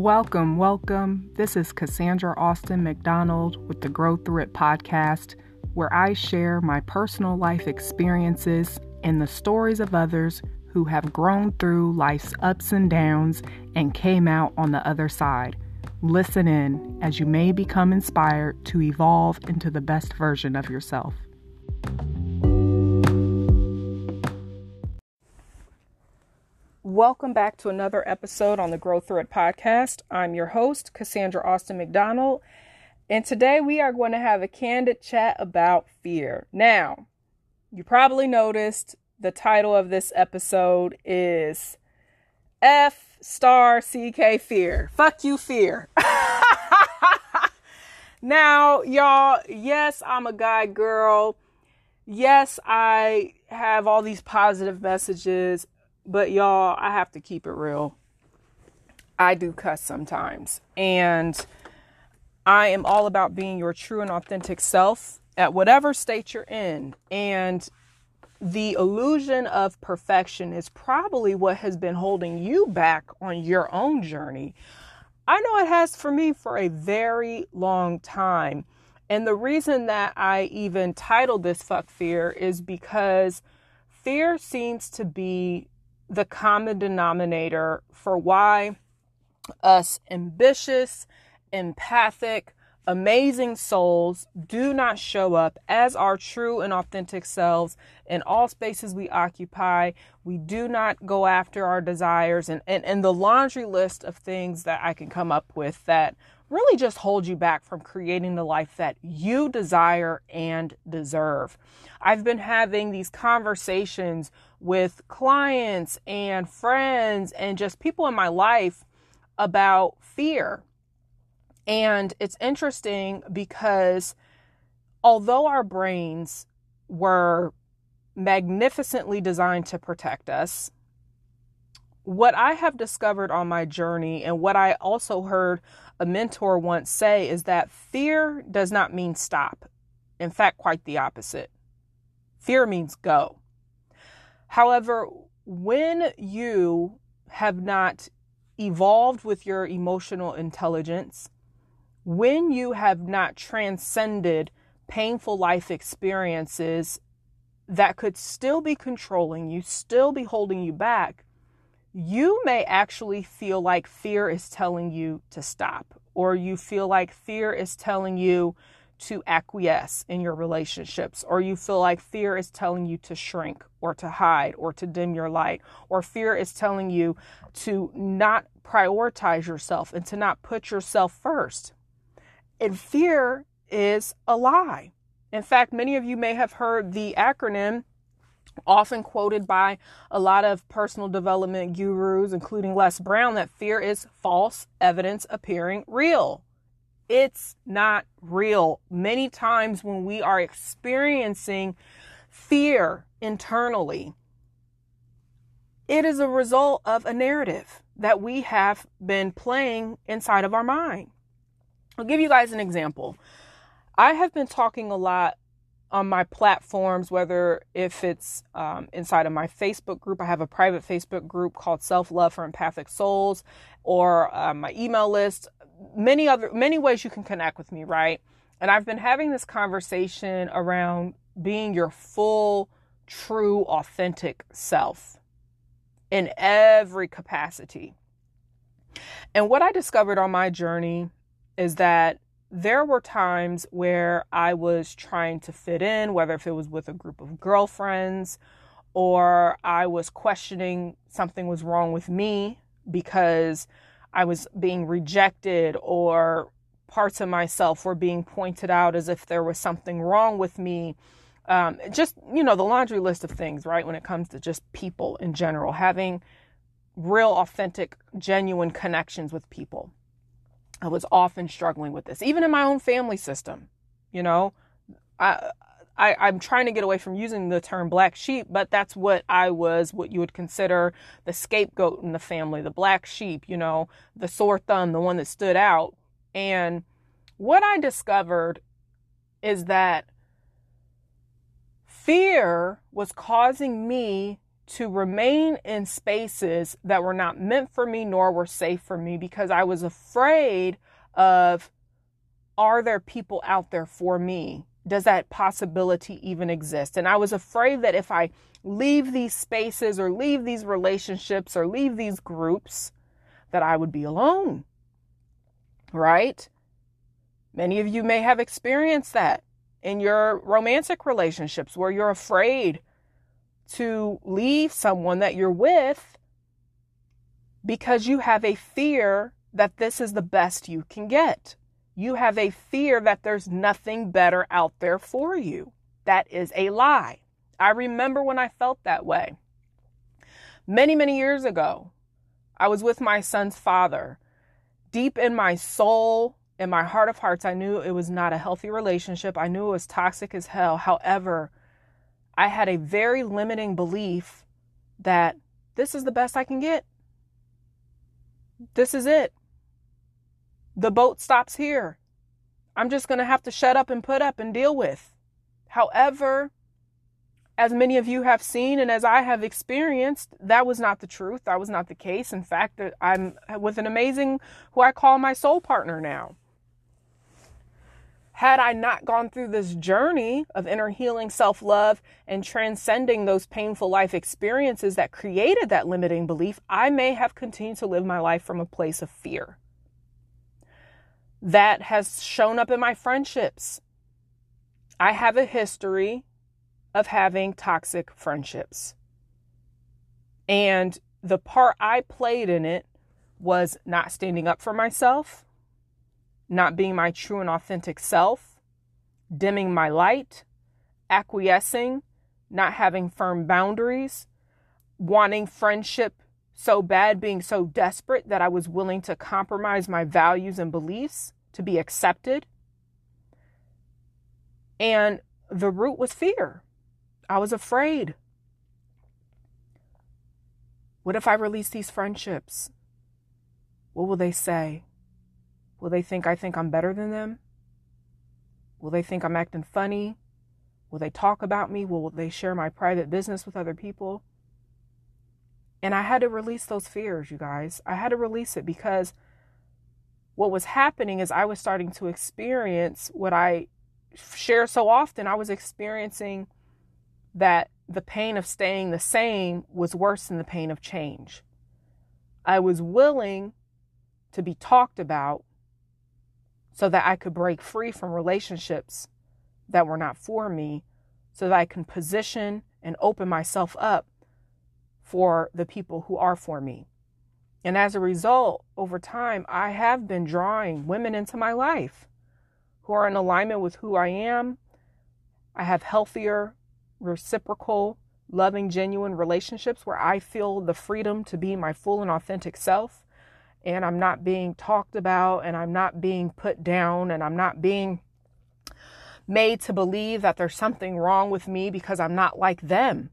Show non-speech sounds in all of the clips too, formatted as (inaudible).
Welcome, welcome. This is Casandra Austin McDonald with the Grow Through It podcast, where I share my personal life experiences and the stories of others who have grown through life's ups and downs and came out on the other side. Listen in as you may become inspired to evolve into the best version of yourself. Welcome back to another episode on the Grow Through It podcast. I'm your host, Casandra Austin McDonald, and today we are going to have a candid chat about fear. Now, you probably noticed the title of this episode is F star CK Fear. Fuck you, fear. (laughs) now, y'all, yes, I'm a guy girl. Yes, I have all these positive messages but y'all, I have to keep it real. I do cuss sometimes. And I am all about being your true and authentic self at whatever state you're in. And the illusion of perfection is probably what has been holding you back on your own journey. I know it has for me for a very long time. And the reason that I even titled this Fuck Fear is because fear seems to be the common denominator for why us ambitious, empathic, amazing souls do not show up as our true and authentic selves in all spaces we occupy. We do not go after our desires and, and, and the laundry list of things that I can come up with that really just hold you back from creating the life that you desire and deserve. I've been having these conversations with clients and friends and just people in my life about fear. And it's interesting because although our brains were magnificently designed to protect us, what I have discovered on my journey and what I also heard a mentor once say is that fear does not mean stop. In fact, quite the opposite. Fear means go. However, when you have not evolved with your emotional intelligence, when you have not transcended painful life experiences that could still be controlling you, still be holding you back, you may actually feel like fear is telling you to stop, or you feel like fear is telling you to acquiesce in your relationships, or you feel like fear is telling you to shrink, or to hide, or to dim your light, or fear is telling you to not prioritize yourself and to not put yourself first. And fear is a lie. In fact, many of you may have heard the acronym often quoted by a lot of personal development gurus, including Les Brown, that fear is false evidence appearing real. It's not real. Many times when we are experiencing fear internally, it is a result of a narrative that we have been playing inside of our mind. I'll give you guys an example. I have been talking a lot on my platforms, whether if it's um, inside of my Facebook group, I have a private Facebook group called Self Love for Empathic Souls, or uh, my email list. Many other many ways you can connect with me, right? And I've been having this conversation around being your full, true, authentic self in every capacity. And what I discovered on my journey is that there were times where I was trying to fit in, whether if it was with a group of girlfriends or I was questioning something was wrong with me because I was being rejected or parts of myself were being pointed out as if there was something wrong with me. Um, just, you know, the laundry list of things, right? When it comes to just people in general, having real, authentic, genuine connections with people. I was often struggling with this, even in my own family system. You know, I, I I'm trying to get away from using the term black sheep, but that's what I was, what you would consider the scapegoat in the family, the black sheep. You know, the sore thumb, the one that stood out. And what I discovered is that fear was causing me to remain in spaces that were not meant for me nor were safe for me because I was afraid of are there people out there for me? Does that possibility even exist? And I was afraid that if I leave these spaces or leave these relationships or leave these groups, that I would be alone. Right? Many of you may have experienced that in your romantic relationships where you're afraid to leave someone that you're with because you have a fear that this is the best you can get. You have a fear that there's nothing better out there for you. That is a lie. I remember when I felt that way. Many, many years ago, I was with my son's father. Deep in my soul, in my heart of hearts, I knew it was not a healthy relationship. I knew it was toxic as hell. However, I had a very limiting belief that this is the best I can get. This is it. The boat stops here. I'm just going to have to shut up and put up and deal with. However, as many of you have seen and as I have experienced, that was not the truth. That was not the case. In fact, I'm with an amazing, who I call my soul partner now had I not gone through this journey of inner healing, self love, and transcending those painful life experiences that created that limiting belief, I may have continued to live my life from a place of fear. That has shown up in my friendships. I have a history of having toxic friendships. And the part I played in it was not standing up for myself not being my true and authentic self, dimming my light, acquiescing, not having firm boundaries, wanting friendship so bad, being so desperate that I was willing to compromise my values and beliefs to be accepted. And the root was fear. I was afraid. What if I release these friendships? What will they say? Will they think I think I'm better than them? Will they think I'm acting funny? Will they talk about me? Will they share my private business with other people? And I had to release those fears, you guys. I had to release it because what was happening is I was starting to experience what I share so often. I was experiencing that the pain of staying the same was worse than the pain of change. I was willing to be talked about so that I could break free from relationships that were not for me, so that I can position and open myself up for the people who are for me. And as a result, over time, I have been drawing women into my life who are in alignment with who I am. I have healthier, reciprocal, loving, genuine relationships where I feel the freedom to be my full and authentic self and I'm not being talked about and I'm not being put down and I'm not being made to believe that there's something wrong with me because I'm not like them.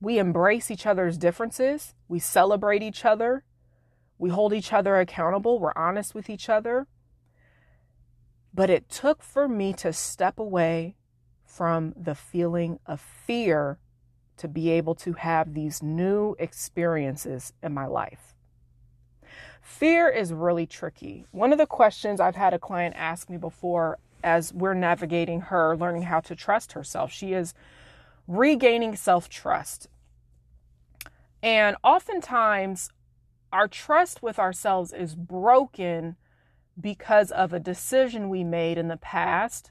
We embrace each other's differences, we celebrate each other, we hold each other accountable, we're honest with each other. But it took for me to step away from the feeling of fear to be able to have these new experiences in my life. Fear is really tricky. One of the questions I've had a client ask me before as we're navigating her learning how to trust herself, she is regaining self trust. And oftentimes, our trust with ourselves is broken because of a decision we made in the past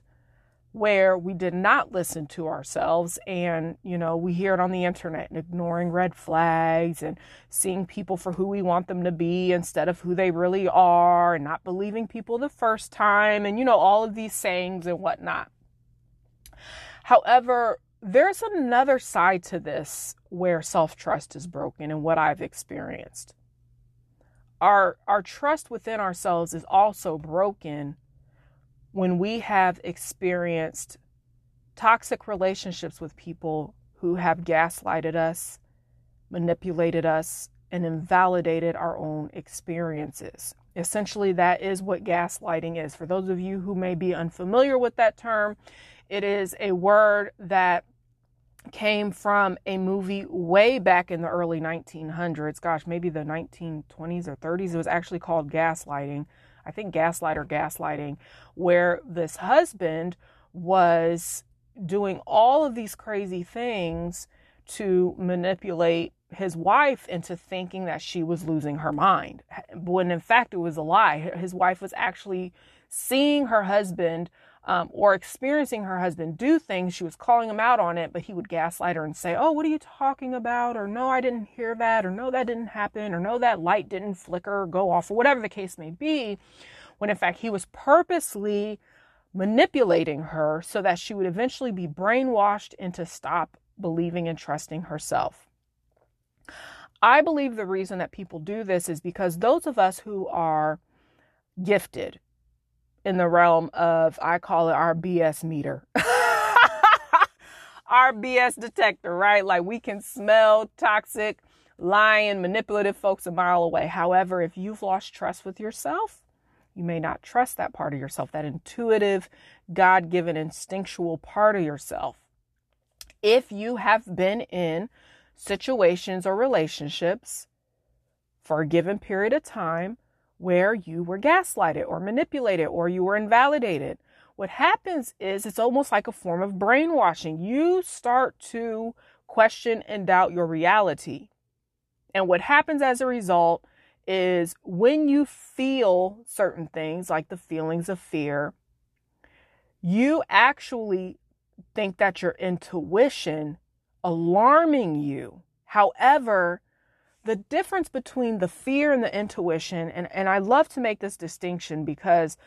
where we did not listen to ourselves and you know we hear it on the internet and ignoring red flags and seeing people for who we want them to be instead of who they really are and not believing people the first time and you know all of these sayings and whatnot. However there's another side to this where self-trust is broken and what i've experienced. Our our trust within ourselves is also broken when we have experienced toxic relationships with people who have gaslighted us, manipulated us, and invalidated our own experiences. Essentially, that is what gaslighting is. For those of you who may be unfamiliar with that term, it is a word that came from a movie way back in the early 1900s. Gosh, maybe the 1920s or 30s. It was actually called Gaslighting. I think Gaslight or Gaslighting, where this husband was doing all of these crazy things to manipulate his wife into thinking that she was losing her mind. When in fact it was a lie. His wife was actually seeing her husband um, or experiencing her husband do things she was calling him out on it but he would gaslight her and say oh what are you talking about or no i didn't hear that or no that didn't happen or no that light didn't flicker or go off or whatever the case may be when in fact he was purposely manipulating her so that she would eventually be brainwashed into stop believing and trusting herself. I believe the reason that people do this is because those of us who are gifted in the realm of, I call it our BS meter. (laughs) our BS detector, right? Like we can smell toxic, lying, manipulative folks a mile away. However, if you've lost trust with yourself, you may not trust that part of yourself, that intuitive, God given, instinctual part of yourself. If you have been in situations or relationships for a given period of time where you were gaslighted or manipulated or you were invalidated, what happens is it's almost like a form of brainwashing. You start to question and doubt your reality. And what happens as a result is when you feel certain things, like the feelings of fear, you actually think that your intuition alarming you. However, the difference between the fear and the intuition, and, and I love to make this distinction because,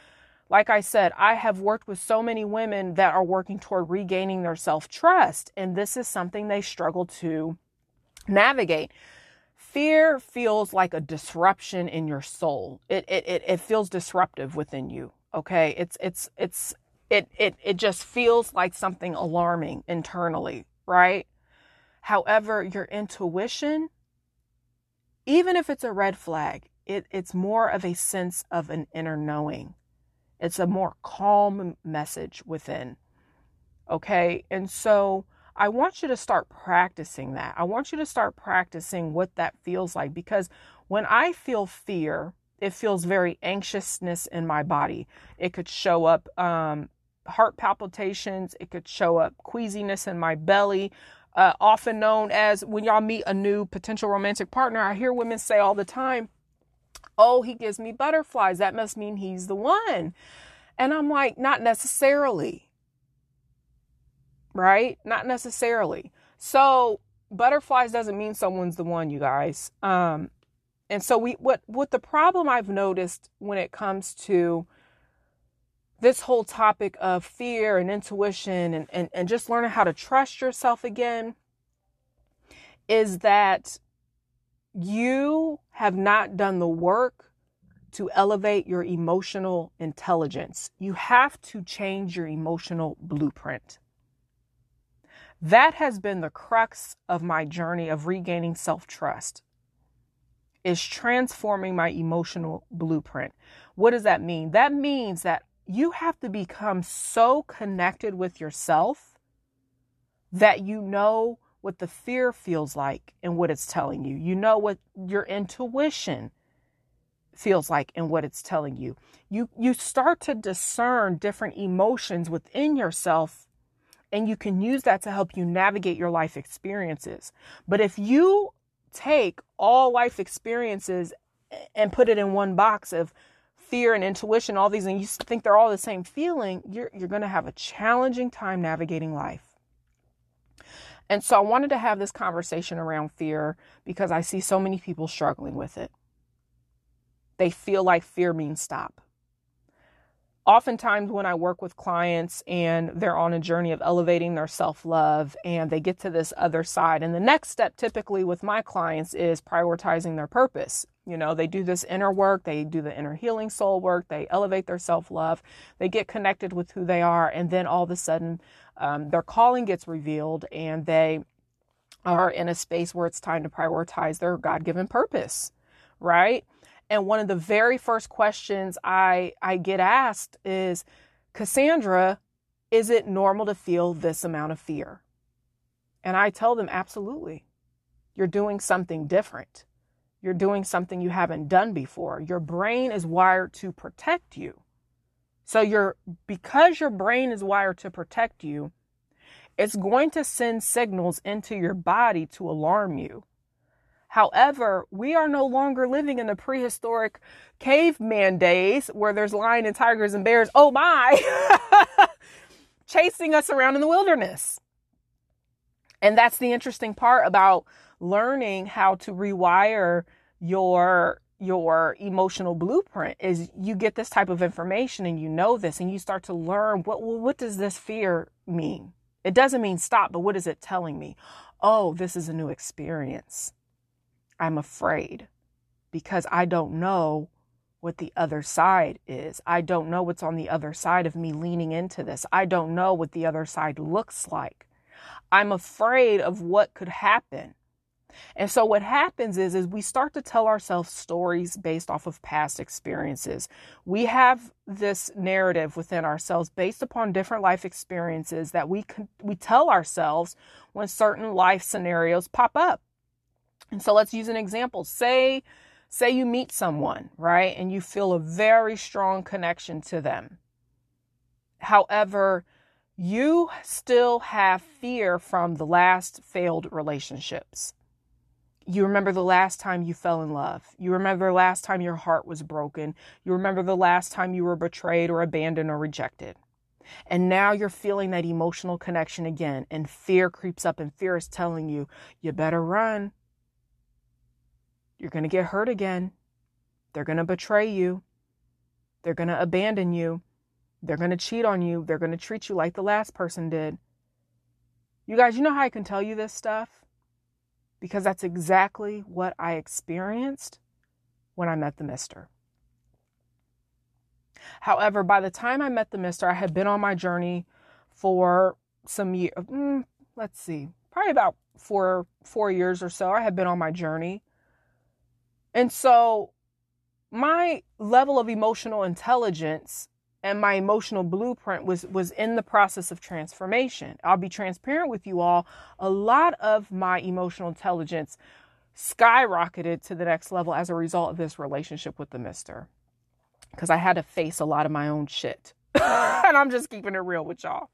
like I said, I have worked with so many women that are working toward regaining their self trust, and this is something they struggle to navigate fear feels like a disruption in your soul. It, it, it, it feels disruptive within you. Okay. It's, it's, it's, it, it, it just feels like something alarming internally, right? However, your intuition, even if it's a red flag, it, it's more of a sense of an inner knowing. It's a more calm message within. Okay. And so I want you to start practicing that. I want you to start practicing what that feels like because when I feel fear, it feels very anxiousness in my body. It could show up um, heart palpitations, it could show up queasiness in my belly. Uh, often known as when y'all meet a new potential romantic partner, I hear women say all the time, Oh, he gives me butterflies. That must mean he's the one. And I'm like, Not necessarily right? Not necessarily. So butterflies doesn't mean someone's the one, you guys. Um, and so we what what the problem I've noticed when it comes to this whole topic of fear and intuition and, and, and just learning how to trust yourself again is that you have not done the work to elevate your emotional intelligence. You have to change your emotional blueprint. That has been the crux of my journey of regaining self trust is transforming my emotional blueprint. What does that mean? That means that you have to become so connected with yourself that you know what the fear feels like and what it's telling you. You know what your intuition feels like and what it's telling you. You you start to discern different emotions within yourself and you can use that to help you navigate your life experiences. But if you take all life experiences and put it in one box of fear and intuition, all these, and you think they're all the same feeling, you're, you're going to have a challenging time navigating life. And so I wanted to have this conversation around fear because I see so many people struggling with it. They feel like fear means stop oftentimes when I work with clients and they're on a journey of elevating their self love and they get to this other side, and the next step typically with my clients is prioritizing their purpose. You know, they do this inner work, they do the inner healing soul work, they elevate their self love, they get connected with who they are, and then all of a sudden um, their calling gets revealed and they are in a space where it's time to prioritize their God given purpose, right? And one of the very first questions I, I get asked is, Casandra, is it normal to feel this amount of fear? And I tell them, absolutely. You're doing something different. You're doing something you haven't done before. Your brain is wired to protect you. So you're because your brain is wired to protect you, it's going to send signals into your body to alarm you. However, we are no longer living in the prehistoric caveman days where there's lion and tigers and bears, oh my, (laughs) chasing us around in the wilderness. And that's the interesting part about learning how to rewire your your emotional blueprint is you get this type of information and you know this and you start to learn what what does this fear mean? It doesn't mean stop, but what is it telling me? Oh, this is a new experience. I'm afraid because I don't know what the other side is. I don't know what's on the other side of me leaning into this. I don't know what the other side looks like. I'm afraid of what could happen. And so what happens is is we start to tell ourselves stories based off of past experiences. We have this narrative within ourselves based upon different life experiences that we we tell ourselves when certain life scenarios pop up. And so let's use an example. Say say you meet someone, right? And you feel a very strong connection to them. However, you still have fear from the last failed relationships. You remember the last time you fell in love. You remember the last time your heart was broken. You remember the last time you were betrayed or abandoned or rejected. And now you're feeling that emotional connection again, and fear creeps up, and fear is telling you, you better run. You're going to get hurt again. They're going to betray you. They're going to abandon you. They're going to cheat on you. They're going to treat you like the last person did. You guys, you know how I can tell you this stuff? Because that's exactly what I experienced when I met the mister. However, by the time I met the mister, I had been on my journey for some years. Mm, let's see, probably about four four years or so. I had been on my journey, and so my level of emotional intelligence and my emotional blueprint was was in the process of transformation. I'll be transparent with you all. A lot of my emotional intelligence skyrocketed to the next level as a result of this relationship with the mister. Cuz I had to face a lot of my own shit. (laughs) and I'm just keeping it real with y'all.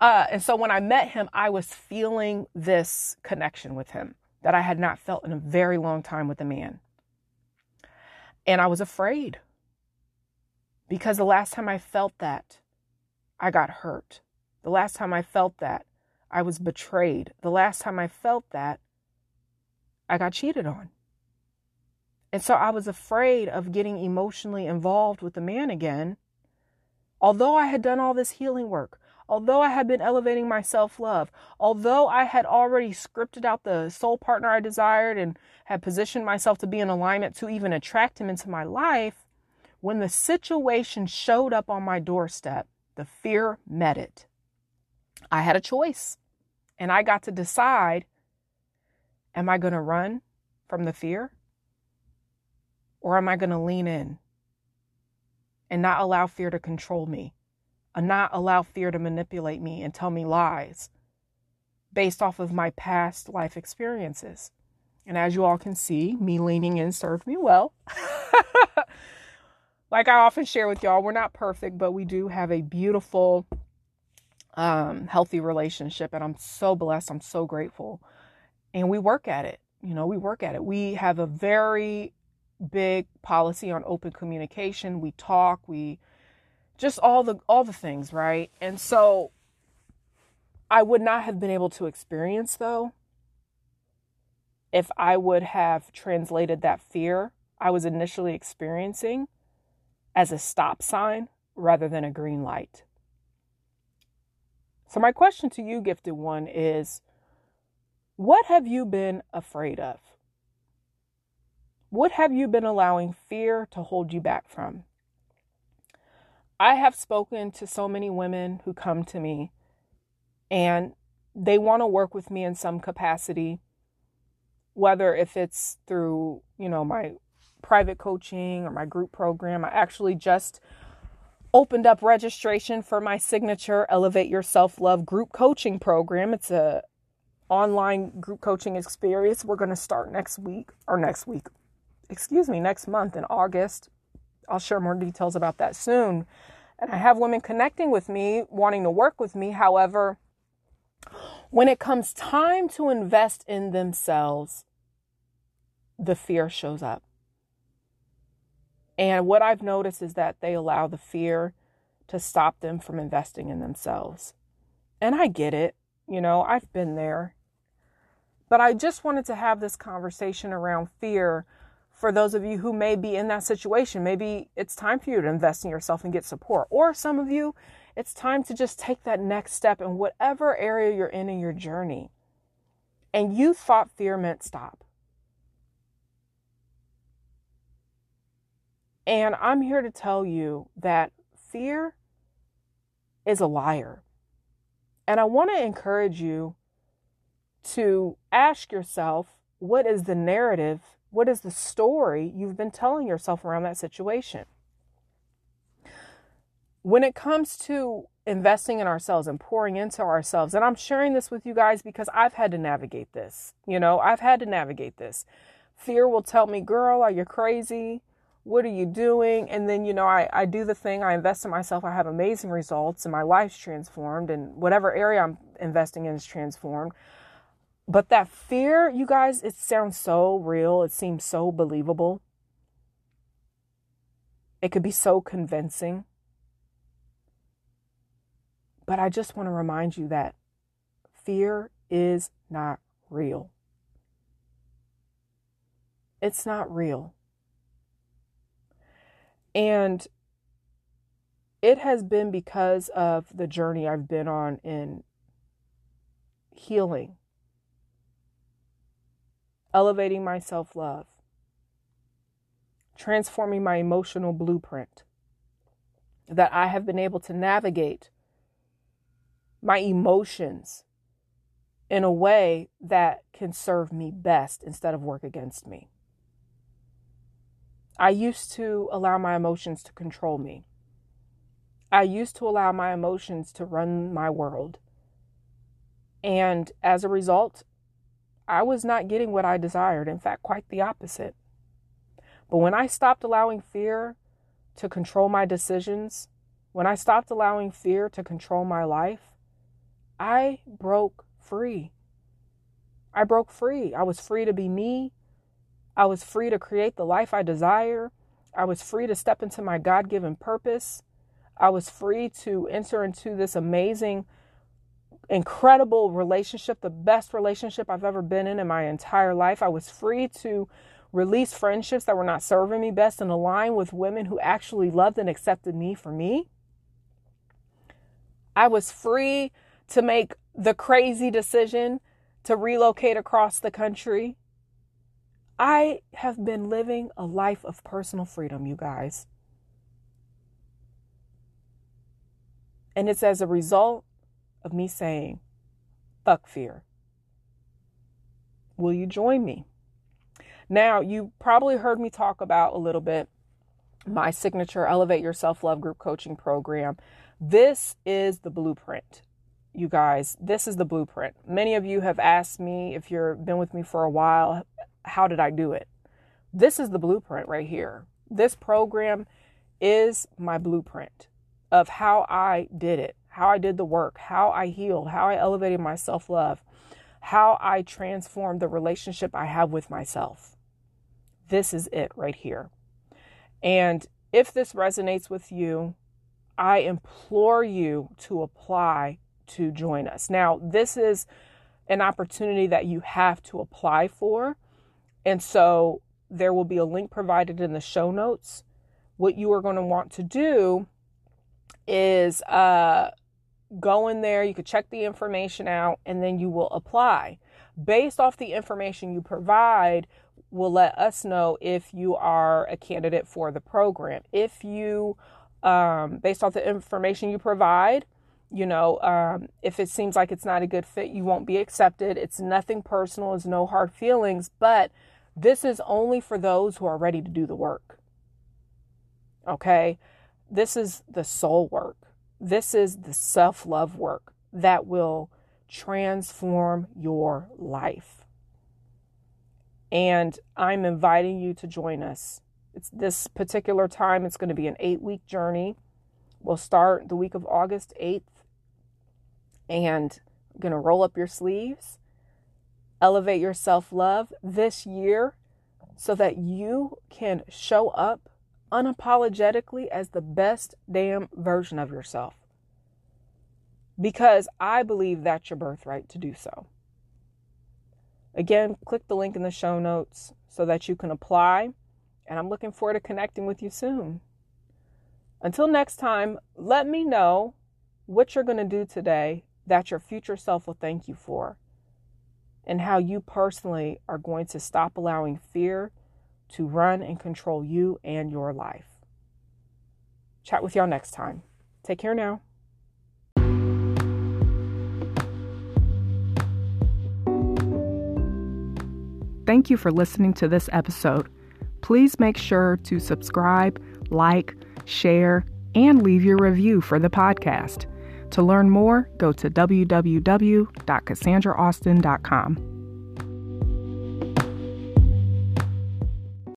Uh, and so when I met him, I was feeling this connection with him that I had not felt in a very long time with a man. And I was afraid because the last time I felt that, I got hurt. The last time I felt that, I was betrayed. The last time I felt that, I got cheated on. And so I was afraid of getting emotionally involved with the man again. Although I had done all this healing work, although I had been elevating my self love, although I had already scripted out the soul partner I desired and had positioned myself to be in alignment to even attract him into my life, when the situation showed up on my doorstep, the fear met it. I had a choice, and I got to decide am I going to run from the fear? Or am I going to lean in and not allow fear to control me, and not allow fear to manipulate me and tell me lies based off of my past life experiences? And as you all can see, me leaning in served me well. (laughs) like I often share with y'all, we're not perfect, but we do have a beautiful, um, healthy relationship. And I'm so blessed. I'm so grateful. And we work at it. You know, we work at it. We have a very big policy on open communication. We talk, we just all the all the things, right? And so I would not have been able to experience though if I would have translated that fear I was initially experiencing as a stop sign rather than a green light. So, my question to you, gifted one, is what have you been afraid of? What have you been allowing fear to hold you back from? I have spoken to so many women who come to me and they want to work with me in some capacity, whether if it's through, you know, my private coaching or my group program. I actually just opened up registration for my signature Elevate Your Self Love group coaching program. It's a online group coaching experience. We're going to start next week or next week, excuse me, next month in August. I'll share more details about that soon. And I have women connecting with me, wanting to work with me. However, when it comes time to invest in themselves, the fear shows up. And what I've noticed is that they allow the fear to stop them from investing in themselves. And I get it. You know, I've been there. But I just wanted to have this conversation around fear for those of you who may be in that situation. Maybe it's time for you to invest in yourself and get support. Or some of you, it's time to just take that next step in whatever area you're in in your journey. And you thought fear meant stop. And I'm here to tell you that fear is a liar. And I want to encourage you to ask yourself what is the narrative, what is the story you've been telling yourself around that situation? When it comes to investing in ourselves and pouring into ourselves, and I'm sharing this with you guys because I've had to navigate this. You know, I've had to navigate this. Fear will tell me, girl, are you crazy? What are you doing? And then you know I, I do the thing i invest in myself i have amazing results and my life's transformed and whatever area i'm investing in is transformed. But that fear you guys it sounds so real it seems so believable. It could be so convincing. But i just want to remind you that fear is not real. It's not real and it has been because of the journey I've been on in healing, elevating my self love, transforming my emotional blueprint, that I have been able to navigate my emotions in a way that can serve me best instead of work against me. I used to allow my emotions to control me. I used to allow my emotions to run my world. And as a result, I was not getting what I desired. In fact, quite the opposite. But when I stopped allowing fear to control my decisions, when I stopped allowing fear to control my life, I broke free. I broke free. I was free to be me. I was free to create the life I desire. I was free to step into my God given purpose. I was free to enter into this amazing, incredible relationship, the best relationship I've ever been in in my entire life. I was free to release friendships that were not serving me best and align with women who actually loved and accepted me for me. I was free to make the crazy decision to relocate across the country I have been living a life of personal freedom, you guys. And it's as a result of me saying, fuck fear. Will you join me? Now, you probably heard me talk about a little bit my signature Elevate Your Self Love Group Coaching Program. This is the blueprint you guys, this is the blueprint. Many of you have asked me if you've been with me for a while, how did I do it? This is the blueprint right here. This program is my blueprint of how I did it, how I did the work, how I healed, how I elevated my self love, how I transformed the relationship I have with myself. This is it right here. And if this resonates with you, I implore you to apply to join us. Now, this is an opportunity that you have to apply for. And so there will be a link provided in the show notes. What you are going to want to do is uh, go in there, you could check the information out, and then you will apply. Based off the information you provide, will let us know if you are a candidate for the program. If you, um, based off the information you provide, you know, um, if it seems like it's not a good fit, you won't be accepted. It's nothing personal, it's no hard feelings, but this is only for those who are ready to do the work. Okay? This is the soul work. This is the self love work that will transform your life. And I'm inviting you to join us. It's this particular time, it's going to be an eight week journey. We'll start the week of August 8th and I'm going to roll up your sleeves, elevate your self love this year so that you can show up unapologetically as the best damn version of yourself. Because I believe that's your birthright to do so. Again, click the link in the show notes so that you can apply. And I'm looking forward to connecting with you soon. Until next time, let me know what you're going to do today that your future self will thank you for, and how you personally are going to stop allowing fear to run and control you and your life. Chat with y'all next time. Take care now. Thank you for listening to this episode. Please make sure to subscribe, like, share, and leave your review for the podcast. To learn more, go to www.cassandraaustin.com.